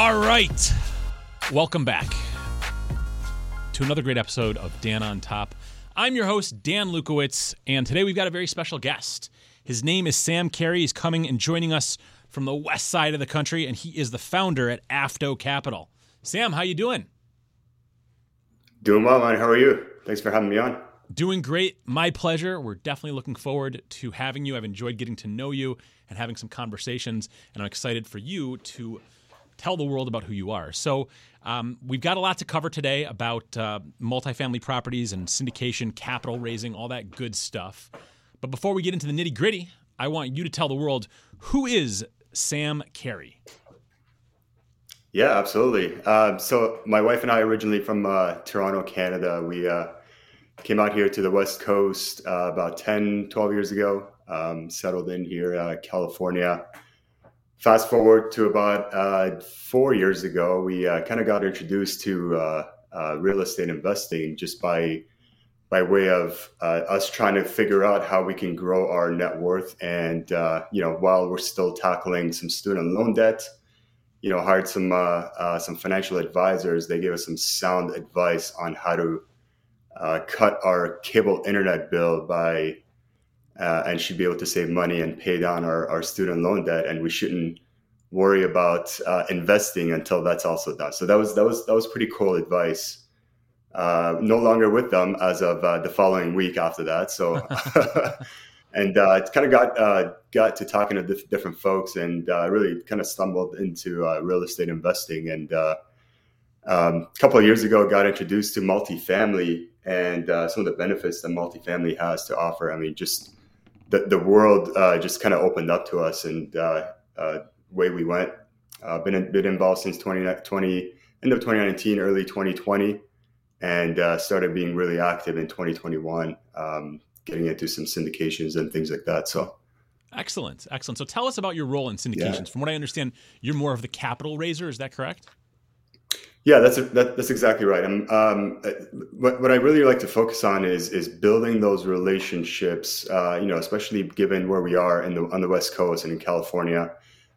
All right. Welcome back to another great episode of Dan on Top. I'm your host, Dan Lukowitz, and today we've got a very special guest. His name is Sam Carey. He's coming and joining us from the west side of the country, and he is the founder at AFTO Capital. Sam, how you doing? Doing well, man. How are you? Thanks for having me on. Doing great. My pleasure. We're definitely looking forward to having you. I've enjoyed getting to know you and having some conversations, and I'm excited for you to tell the world about who you are. So, um, we've got a lot to cover today about uh, multifamily properties and syndication, capital raising, all that good stuff. But before we get into the nitty gritty, I want you to tell the world who is Sam Carey. Yeah, absolutely. Uh, so, my wife and I originally from uh, Toronto, Canada. We uh, came out here to the West Coast uh, about 10, 12 years ago, um, settled in here, uh, California fast forward to about uh, four years ago, we uh, kind of got introduced to uh, uh, real estate investing just by by way of uh, us trying to figure out how we can grow our net worth. And uh, you know, while we're still tackling some student loan debt, you know, hired some some financial advisors. They gave us some sound advice on how to cut our cable internet bill by uh, and should be able to save money and pay down our, our student loan debt and we shouldn't worry about uh, investing until that's also done. So that was that was that was pretty cool advice. Uh, no longer with them as of uh, the following week after that so and uh, it kind of got uh, got to talking to diff- different folks and really kind of stumbled into real estate investing and um, a couple of years ago got introduced to multifamily and some of the benefits that multifamily has to offer. I mean just the, the world uh, just kind of opened up to us and uh, uh, way we went. Uh, been been involved since 2020, end of 2019, early 2020, and uh, started being really active in 2021, um, getting into some syndications and things like that. So. Excellent, excellent. So tell us about your role in syndications. Yeah. From what I understand, you're more of the capital raiser. Is that correct? Yeah, that's a, that, that's exactly right. Um, what, what I really like to focus on is is building those relationships. Uh, you know, especially given where we are in the on the West Coast and in California,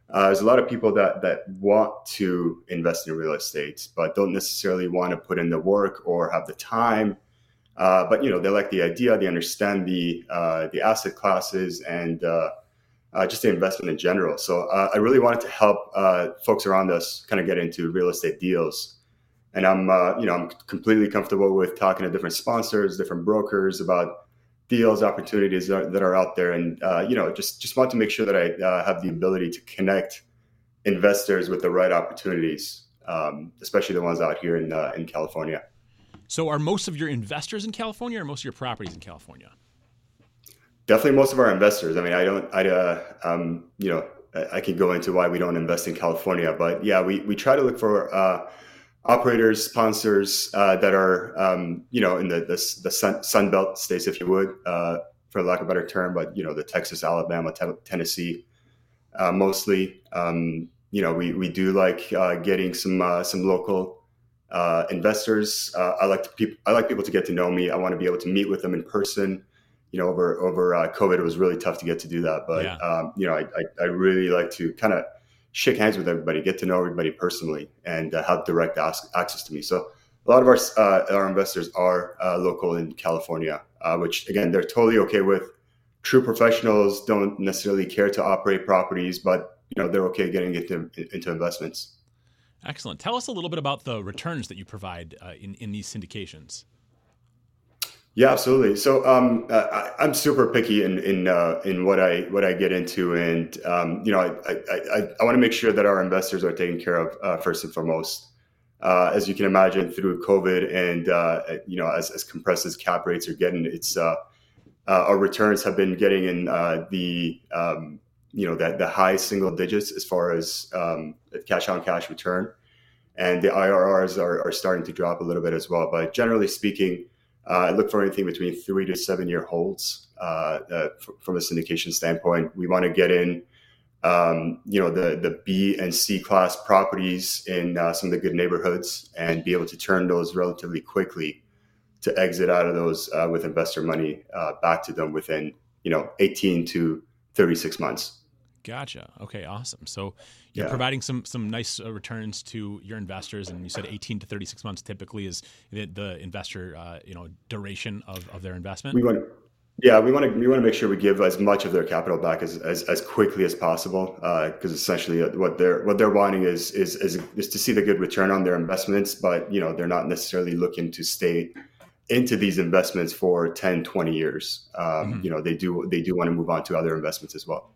uh, there's a lot of people that that want to invest in real estate, but don't necessarily want to put in the work or have the time. Uh, but you know, they like the idea, they understand the uh, the asset classes and uh, just the investment in general. So uh, I really wanted to help uh, folks around us kind of get into real estate deals. And I'm, uh, you know, I'm completely comfortable with talking to different sponsors, different brokers about deals, opportunities that are, that are out there, and uh, you know, just just want to make sure that I uh, have the ability to connect investors with the right opportunities, um, especially the ones out here in in California. So, are most of your investors in California, or most of your properties in California? Definitely most of our investors. I mean, I don't, I, uh, um, you know, I, I could go into why we don't invest in California, but yeah, we, we try to look for, uh, operators, sponsors, uh, that are, um, you know, in the, the, the sun, Sun Belt states, if you would, uh, for lack of a better term, but, you know, the Texas, Alabama, Tennessee, uh, mostly, um, you know, we, we do like, uh, getting some, some local, investors. I like to people. I like people to get to know me. I want to be able to meet with them in person you know, over over uh, COVID, it was really tough to get to do that. But yeah. um, you know, I, I, I really like to kind of shake hands with everybody, get to know everybody personally, and uh, have direct access to me. So a lot of our uh, our investors are uh, local in California, uh, which again they're totally okay with. True professionals don't necessarily care to operate properties, but you know they're okay getting into into investments. Excellent. Tell us a little bit about the returns that you provide uh, in in these syndications. Yeah, absolutely. So um, uh, I, am super picky in in uh, in what I what I get into, and um, you know, I I, I, I want to make sure that our investors are taken care of uh, first and foremost. Uh, as you can imagine, through COVID and uh, you know, as, as compressed as cap rates are getting, it's uh, our returns have been getting in the um, you know that the high single digits as far as um, cash on cash return, and the IRRs are, are starting to drop a little bit as well. But generally speaking I look for anything between three to seven year holds uh, uh, from a syndication standpoint. We want to get in, um, you know, the the B and C class properties in uh, some of the good neighborhoods and be able to turn those relatively quickly to exit out of those uh, with investor money uh, back to them within, you know, 18 to 36 months. Gotcha. Okay, awesome. So you're Yeah. providing some some nice uh, returns to your investors, and you said 18 to 36 months typically is the, the investor uh, you know duration of, of their investment. We want, yeah, we want to we want to make sure we give as much of their capital back as as, as quickly as possible, because essentially uh, what they're what they're wanting is, is is is to see the good return on their investments, but you know they're not necessarily looking to stay into these investments for 10 20 years um, Mhm. you know they do they do want to move on to other investments as well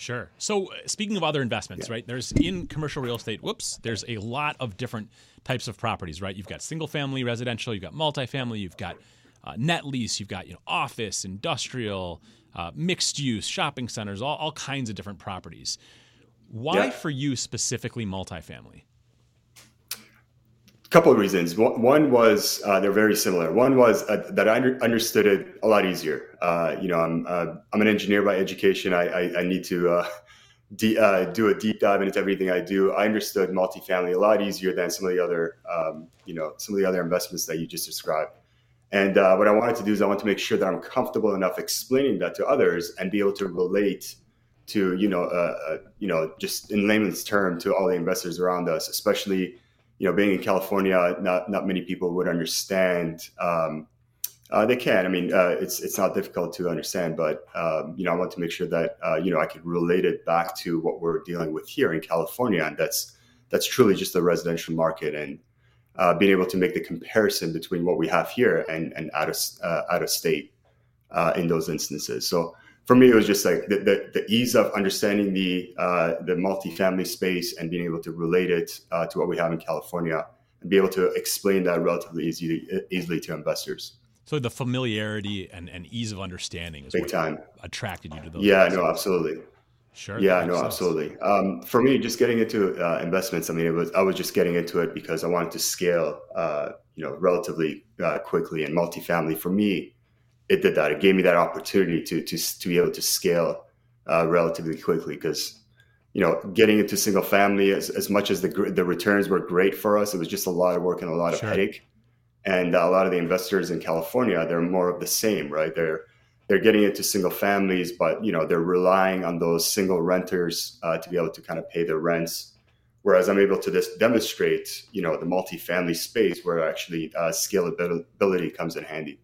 Sure. So uh, speaking of other investments, right? There's in commercial real estate. Whoops. There's a lot of different types of properties, right? You've got single family residential. You've got multifamily. You've got uh, net lease. You've got you know office, industrial, uh, mixed use, shopping centers, all, all kinds of different properties. Why Yeah. for you specifically multifamily? Couple of reasons. One was uh, they're very similar. One was uh, that I under, understood it a lot easier. Uh, you know, I'm uh, I'm an engineer by education. I I, I need to uh, de- uh, do a deep dive into everything I do. I understood multifamily a lot easier than some of the other um, you know some of the other investments that you just described. And what I wanted to do is I want to make sure that I'm comfortable enough explaining that to others and be able to relate to you know you know just in layman's term to all the investors around us, especially you know, being in California, not not many people would understand. Um, uh, they can. I mean, uh, it's it's not difficult to understand, but um, you know, I want to make sure that uh, you know I could relate it back to what we're dealing with here in California, and that's that's truly just the residential market, and uh, being able to make the comparison between what we have here and and out of uh, out of state uh, in those instances. So for me, it was just like the, the, the ease of understanding the uh, the multifamily space and being able to relate it uh, to what we have in California and be able to explain that relatively easily easily to investors. So the familiarity and, and ease of understanding is Big time. attracted you to those. Yeah, no, absolutely. Sure. Yeah, no, sense. absolutely. Um, for me, just getting into uh, investments, I mean, it was I was just getting into it because I wanted to scale, uh, you know, relatively uh, quickly. And multifamily, for me, it did that. It gave me that opportunity to to to be able to scale uh, relatively quickly because, you know, getting into single family as, as much as the the returns were great for us, it was just a lot of work and a lot of Sure. headache. And a lot of the investors in California, they're more of the same, right? They're they're getting into single families, but you know they're relying on those single renters uh, to be able to kind of pay their rents. Whereas I'm able to just demonstrate, you know, the multifamily space where actually uh, scalability comes in handy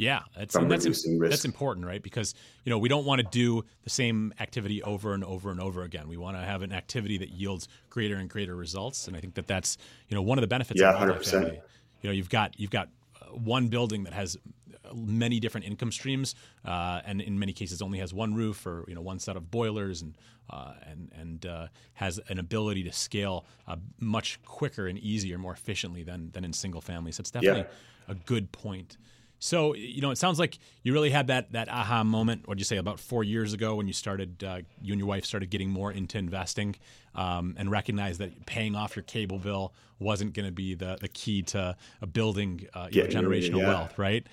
Yeah, that's that's that's important, right? Because you know we don't want to do the same activity over and over and over again. We want to have an activity that yields greater and greater results, and I think that that's you know one of the benefits Yeah, of 100%. multifamily. You know, you've got you've got uh, one building that has uh, many different income streams, uh, and in many cases only has one roof or you know one set of boilers, and uh, and and uh, has an ability to scale uh, much quicker and easier, more efficiently than than in single families. So it's definitely a good point. So you know, it sounds like you really had that that aha moment. What did you say about four years ago when you started? Uh, you and your wife started getting more into investing, um, and recognized that paying off your cable bill wasn't going to be the the key to uh, building uh, you know, Getting rid of it, generational yeah. wealth, right?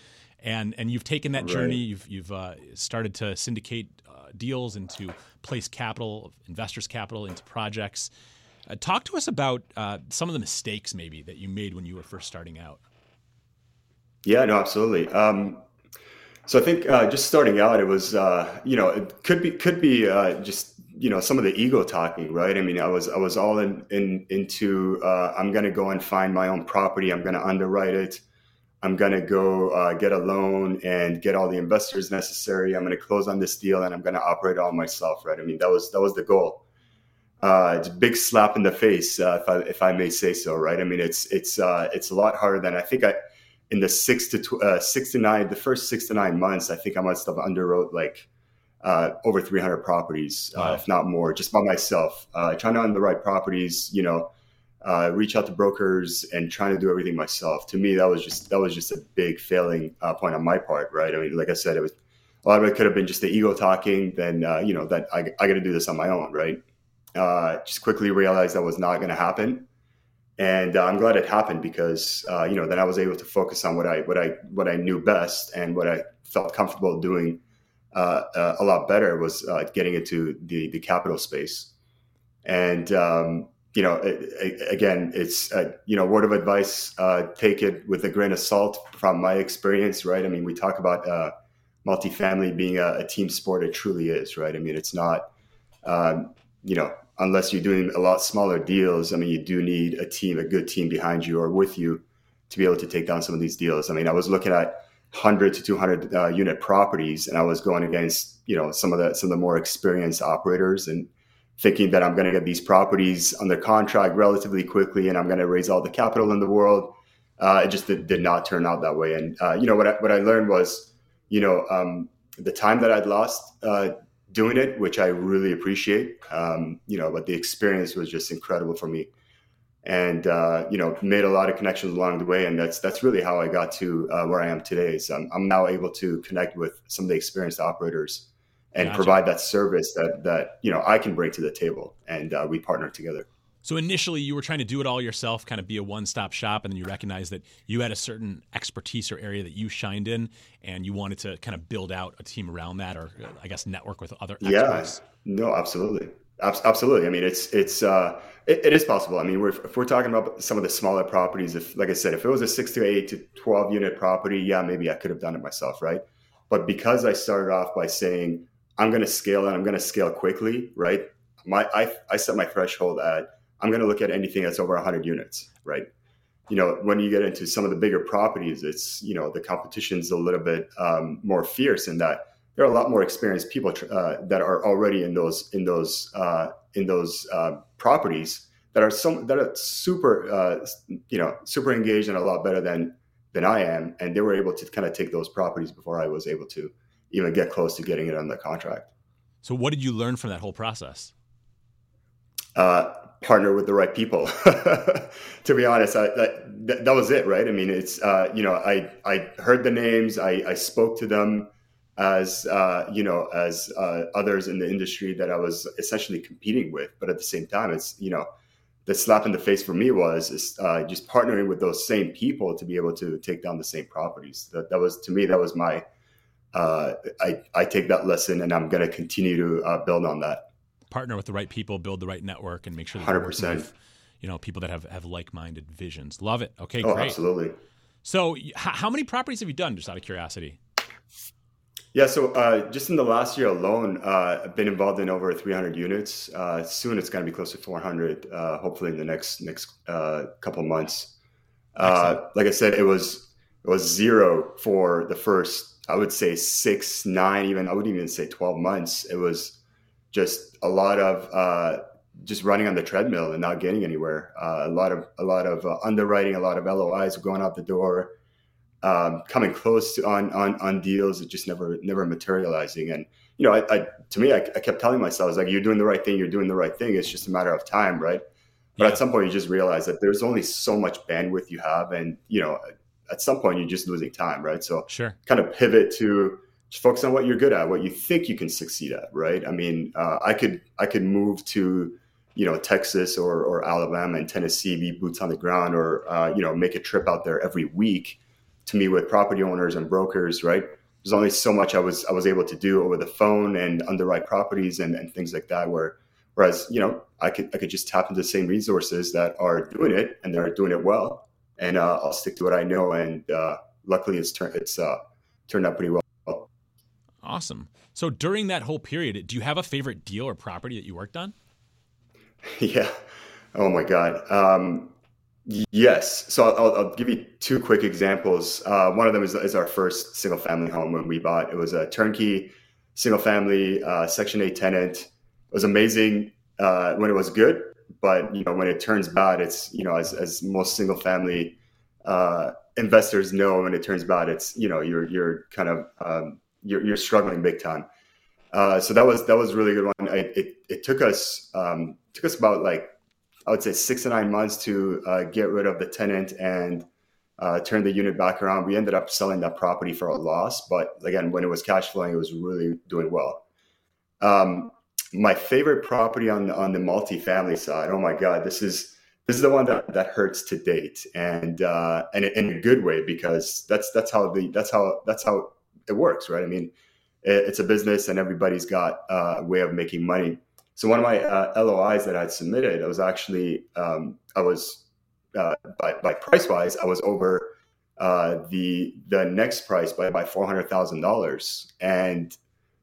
And and you've taken that Right. journey. You've you've uh, started to syndicate uh, deals to place capital, investors' capital into projects. Uh, talk to us about uh, some of the mistakes maybe that you made when you were first starting out. Yeah, no, absolutely. Um, so I think uh, just starting out, it was uh, you know it could be could be uh, just you know some of the ego talking, right? I mean, I was I was all in, in into uh, I'm going to go and find my own property. I'm going to underwrite it. I'm going to go uh, get a loan and get all the investors necessary. I'm going to close on this deal and I'm going to operate all myself, right? I mean, that was that was the goal. Uh, it's a big slap in the face, if I if I may say so, right? I mean, it's it's it's a lot harder than I think I in the six to tw- uh, six to nine, the first six to nine months, I think I must have underwrote like uh, over 300 properties, Wow. uh, if not more, just by myself, uh, trying to own the right properties, you know, uh, reach out to brokers and trying to do everything myself. To me, that was just that was just a big failing uh, point on my part, right? I mean, like I said, it was a lot of it could have been just the ego talking. Then uh, you know that I, I got to do this on my own, right? Uh, just quickly realized that was not going to happen and uh, I'm glad it happened because uh, you know then I was able to focus on what I what I what I knew best and what I felt comfortable doing uh, uh, a lot better was uh, getting into the the capital space. And um, you know, it, it- again, it's uh, you know, word of advice: take it with a grain of salt from my experience. Right? I mean, we talk about uh, multifamily being a, a team sport. It truly is, right? I mean, it's not um, you know, unless you're doing a lot smaller deals, I mean, you do need a team, a good team behind you or with you to be able to take down some of these deals. I mean, I was looking at 100 to 200 uh, unit properties, and I was going against you know some of the some of the more experienced operators and thinking that I'm going to get these properties under contract relatively quickly and I'm going to raise all the capital in the world. Uh, it just did, did, not turn out that way. And uh, you know what I, what I learned was, you know, um, the time that I'd lost uh, doing it, which I really appreciate. Um, you know, but the experience was just incredible for me, and uh, you know, made a lot of connections along the way. And that's that's really how I got to uh, where I am today. So I'm, I'm now able to connect with some of the experienced operators and gotcha. provide that service that that you know I can bring to the table, and uh, we partner together. So initially, you were trying to do it all yourself, kind of be a one-stop shop, and then you recognized that you had a certain expertise or area that you shined in, and you wanted to kind of build out a team around that, or uh, I guess network with other experts. Yeah, no, absolutely, absolutely. I mean, it's it's uh, it, it is possible. I mean, we're, if we're talking about some of the smaller properties, if like I said, if it was a six to eight to twelve unit property, yeah, maybe I could have done it myself, right? But because I started off by saying I'm going to scale and I'm going to scale quickly, right? My I, I set my threshold at I'm going to look at anything that's over 100 units, right? You know, when you get into some of the bigger properties, it's you know the competition's a little bit um, more fierce in that there are a lot more experienced people uh, that are already in those in those uh, in those uh, properties that are some that are super uh, you know super engaged and a lot better than than I am, and they were able to kind of take those properties before I was able to even get close to getting it on the contract. So, what did you learn from that whole process? Uh, partner with the right people. to be honest, I, that, that was it, right? I mean, it's uh, you know, I I heard the names, I, I spoke to them as uh, you know as uh, others in the industry that I was essentially competing with, but at the same time, it's you know the slap in the face for me was uh, just partnering with those same people to be able to take down the same properties. That that was to me that was my uh, I I take that lesson and I'm going to continue to uh, build on that partner with the right people, build the right network, and make sure that 100%. With, you know, people that have, have like minded visions. Love it. Okay, oh, great. Absolutely. So, h- how many properties have you done, just out of curiosity? Yeah, so uh, just in the last year alone, uh, I've been involved in over 300 units. Uh, soon it's going to be close to 400. Uh, hopefully in the next next uh, couple months. Uh, like I said, it was it was zero for the first, I would say six, nine, even I wouldn't even say 12 months. It was just a lot of uh, just running on the treadmill and not getting anywhere. Uh, a lot of a lot of uh, underwriting, a lot of LOIs going out the door, um, coming close to on on on deals that just never never materializing. And you know, I, I to me, I, I, kept telling myself, I was like, "You're doing the right thing. You're doing the right thing. It's just a matter of time, right?" But yeah. at some point, you just realize that there's only so much bandwidth you have, and you know, at some point, you're just losing time, right? So, sure, kind of pivot to just focus on what you're good at, what you think you can succeed at, right? I mean, uh, I could I could move to you know Texas or, or Alabama and Tennessee, be boots on the ground, or uh, you know make a trip out there every week to meet with property owners and brokers, right? There's only so much I was I was able to do over the phone and underwrite properties and, and things like that. Where whereas you know I could I could just tap into the same resources that are doing it and they're doing it well, and uh, I'll stick to what I know. And uh, luckily, it's turned it's uh, turned out pretty well. Awesome. So during that whole period, do you have a favorite deal or property that you worked on? Yeah. Oh my God. Um, yes. So I'll, I'll, give you two quick examples. Uh, one of them is, is, our first single family home when we bought. It was a turnkey single family uh, Section 8 tenant. It was amazing uh, when it was good, but you know when it turns bad, it's you know as, as most single family uh, investors know, when it turns bad, it's you know you're you're kind of um, you're, you're struggling big time. Uh, so that was that was really good one. I, it it took us um, took us about like I would say six to nine months to uh, get rid of the tenant and uh, turn the unit back around. We ended up selling that property for a loss, but again, when it was cash flowing, it was really doing well. Um, my favorite property on the, on the multifamily side. Oh my God, this is this is the one that, that hurts to date, and uh, and in a good way because that's that's how the that's how that's how it works, right? I mean, it, it's a business and everybody's got uh, a way of making money. So one of my uh, LOIs that I'd submitted, I was actually, um, I was uh, by, by price wise, I was over uh, the the next price by by four hundred thousand dollars, and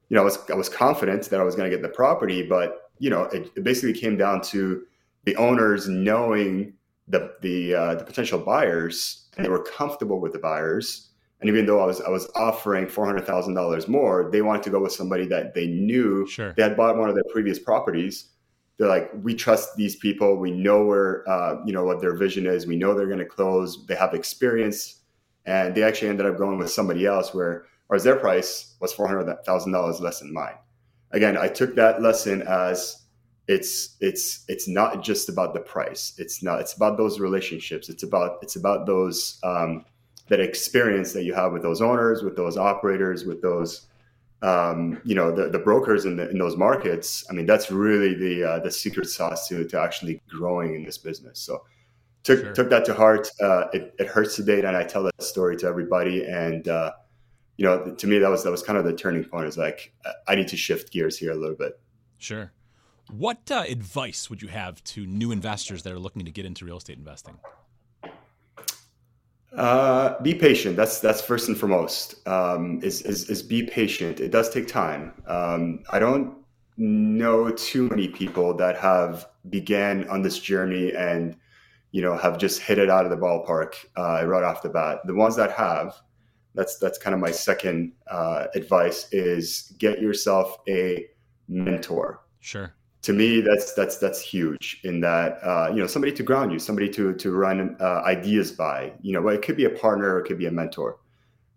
you know, I was I was confident that I was going to get the property, but you know, it, it, basically came down to the owners knowing the the uh, the potential buyers, and they were comfortable with the buyers. And even though I was I was offering four hundred thousand dollars more, they wanted to go with somebody that they knew sure. they had bought one of their previous properties. They're like, we trust these people. We know where uh, you know what their vision is. We know they're going to close. They have experience, and they actually ended up going with somebody else where, whereas their price was four hundred thousand dollars less than mine. Again, I took that lesson as it's it's it's not just about the price it's not it's about those relationships it's about it's about those um, that experience that you have with those owners with those operators with those um, you know the, the brokers in, the, in those markets i mean that's really the uh, the secret sauce to to actually growing in this business. So took sure. took that to heart. Uh, it, it hurts to date and i tell that story to everybody and uh, you know to me that was that was kind of the turning point. Is like i need to shift gears here a little bit. Sure. What uh, advice would you have to new investors that are looking to get into real estate investing? Uh, be patient. That's that's first and foremost. Um, is, is is be patient. It does take time. Um, I don't know too many people that have began on this journey and you know have just hit it out of the ballpark uh, right off the bat. The ones that have, that's that's kind of my second uh, advice is get yourself a mentor. Sure to me that's that's that's huge in that uh, you know somebody to ground you somebody to to run uh, ideas by you know well, it could be a partner it could be a mentor.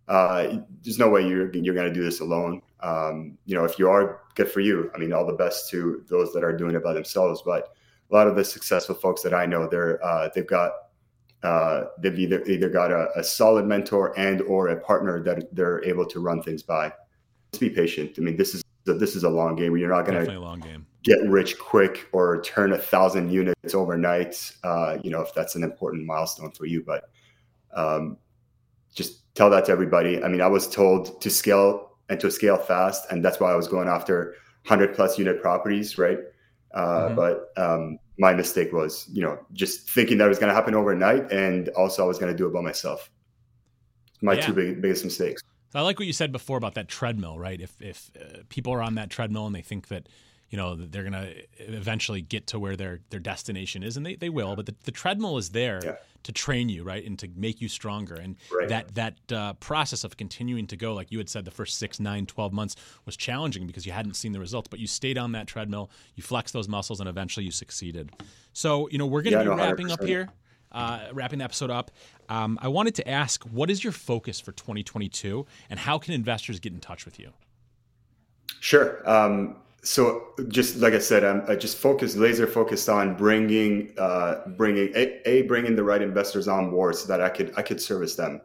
Uh, there's no way you're you're going to do this alone. Um, you know if you are good for you. I mean all the best to those that are doing it by themselves but a lot of the successful folks that i know they're uh, they've got uh, they've either either got a, a solid mentor and or a partner that they're able to run things by. Just be patient. I mean this is this is a long game. You're not going to play a long game get rich quick or turn a thousand units overnight. Uh, you know, if that's an important milestone for you, but um, just tell that to everybody. I mean, I was told to scale and to scale fast, and that's why I was going after hundred plus unit properties, right? Uh, mm-hmm. But um, my mistake was, you know, just thinking that it was going to happen overnight, and also I was going to do it by myself. My yeah. two big, biggest mistakes. I like what you said before about that treadmill, right? If if uh, people are on that treadmill and they think that you know they're going to eventually get to where their their destination is and they, they will but the, the treadmill is there yeah. to train you right and to make you stronger and right. that that uh, process of continuing to go like you had said the first six nine 12 months was challenging because you hadn't seen the results but you stayed on that treadmill you flexed those muscles and eventually you succeeded so you know we're going to yeah, be no, wrapping 100%. up here uh, wrapping the episode up um, i wanted to ask what is your focus for 2022 and how can investors get in touch with you Sure. Um, so just like I said, I'm I just focused, laser focused on bringing, uh, bringing a, a, bringing the right investors on board so that I could I could service them.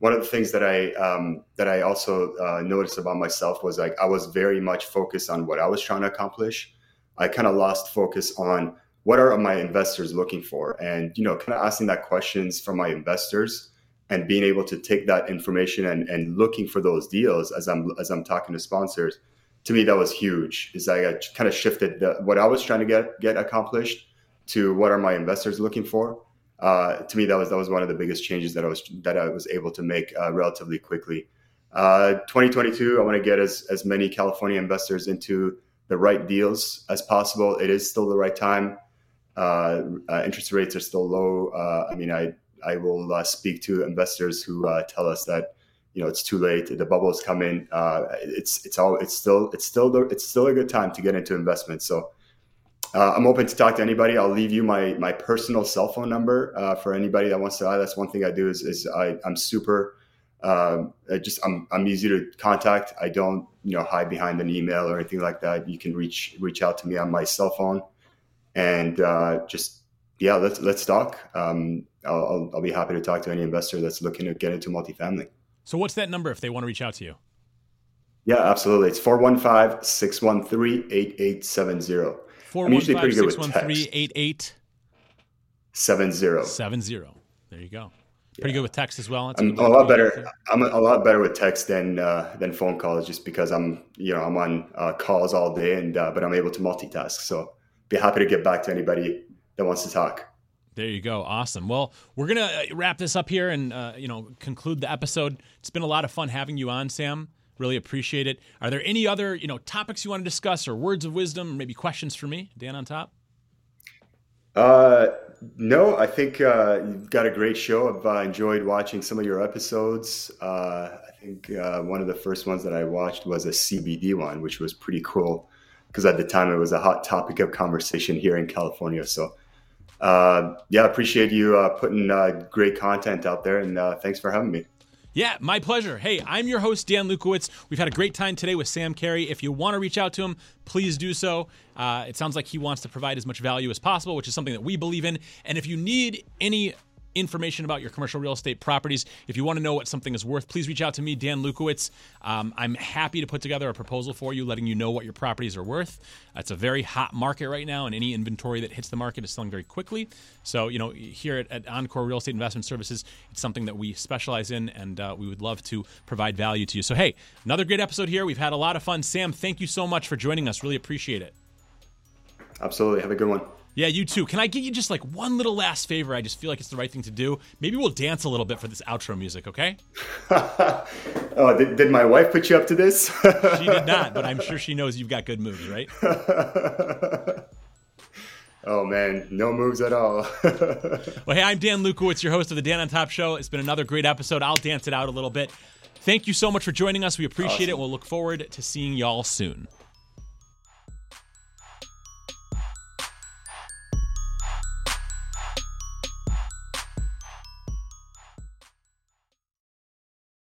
One of the things that I um, that I also uh, noticed about myself was like I was very much focused on what I was trying to accomplish. I kind of lost focus on what are my investors looking for, and you know, kind of asking that questions from my investors and being able to take that information and, and looking for those deals as I'm as I'm talking to sponsors to me that was huge is i kind of shifted the, what i was trying to get get accomplished to what are my investors looking for. Uh, to me that was that was one of the biggest changes that i was that i was able to make uh, relatively quickly. Uh, 2022 i want to get as as many california investors into the right deals as possible. It is still the right time. Uh, uh, interest rates are still low. Uh, i mean i i will speak to investors who tell us that you know it's too late the bubble is coming uh, it's it's all it's still it's still the, it's still a good time to get into investment so uh, i'm open to talk to anybody. I'll leave you my my personal cell phone number uh, for anybody that wants to that's one thing i do is, is I, i'm super um, I just I'm, I'm easy to contact. I don't you know hide behind an email or anything like that. You can reach reach out to me on my cell phone. And uh, just yeah let's let's talk. Um, I'll, I'll, I'll be happy to talk to any investor that's looking to get into multifamily so what's that number if they want to reach out to you? Yeah, absolutely. It's 415 613 8870. 415 613 8870. There you go. Pretty yeah. good with text as well. I'm a lot better. I'm a, lot better with text than uh, than phone calls, just because I'm you know I'm on uh, calls all day, and uh, but I'm able to multitask. So be happy to get back to anybody that wants to talk. There you go. Awesome. Well, we're gonna uh, wrap this up here and uh, you know conclude the episode. It's been a lot of fun having you on, Sam. Really appreciate it. Are there any other you know topics you want to discuss or words of wisdom, or maybe questions for me, Dan on top? Uh, no, I think uh, you've got a great show. I've uh, enjoyed watching some of your episodes. Uh, I think uh, one of the first ones that I watched was a CBD one, which was pretty cool because at the time it was a hot topic of conversation here in California. So, uh, yeah, appreciate you uh, putting uh, great content out there, and uh, thanks for having me. Yeah, my pleasure. Hey, I'm your host, Dan Lukowitz. We've had a great time today with Sam Carey. If you want to reach out to him, please do so. Uh, it sounds like he wants to provide as much value as possible, which is something that we believe in. And if you need any information about your commercial real estate properties. If you want to know what something is worth, please reach out to me, Dan Lukowitz. Um, I'm happy to put together a proposal for you, letting you know what your properties are worth. It's a very hot market right now, and any inventory that hits the market is selling very quickly. So, you know, here at, at Encore Real Estate Investment Services, it's something that we specialize in, and uh, we would love to provide value to you. So, hey, another great episode here. We've had a lot of fun. Sam, thank you so much for joining us. Really appreciate it. Absolutely. Have a good one. Yeah, you too. Can I get you just like one little last favor? I just feel like it's the right thing to do. Maybe we'll dance a little bit for this outro music, okay? oh, did, did, my wife put you up to this? she did not, but I'm sure she knows you've got good moves, right? oh man, no moves at all. well, hey, I'm Dan Lukowitz, your host of the Dan on Top Show. It's been another great episode. I'll dance it out a little bit. Thank you so much for joining us. We appreciate awesome. it. We'll look forward to seeing y'all soon.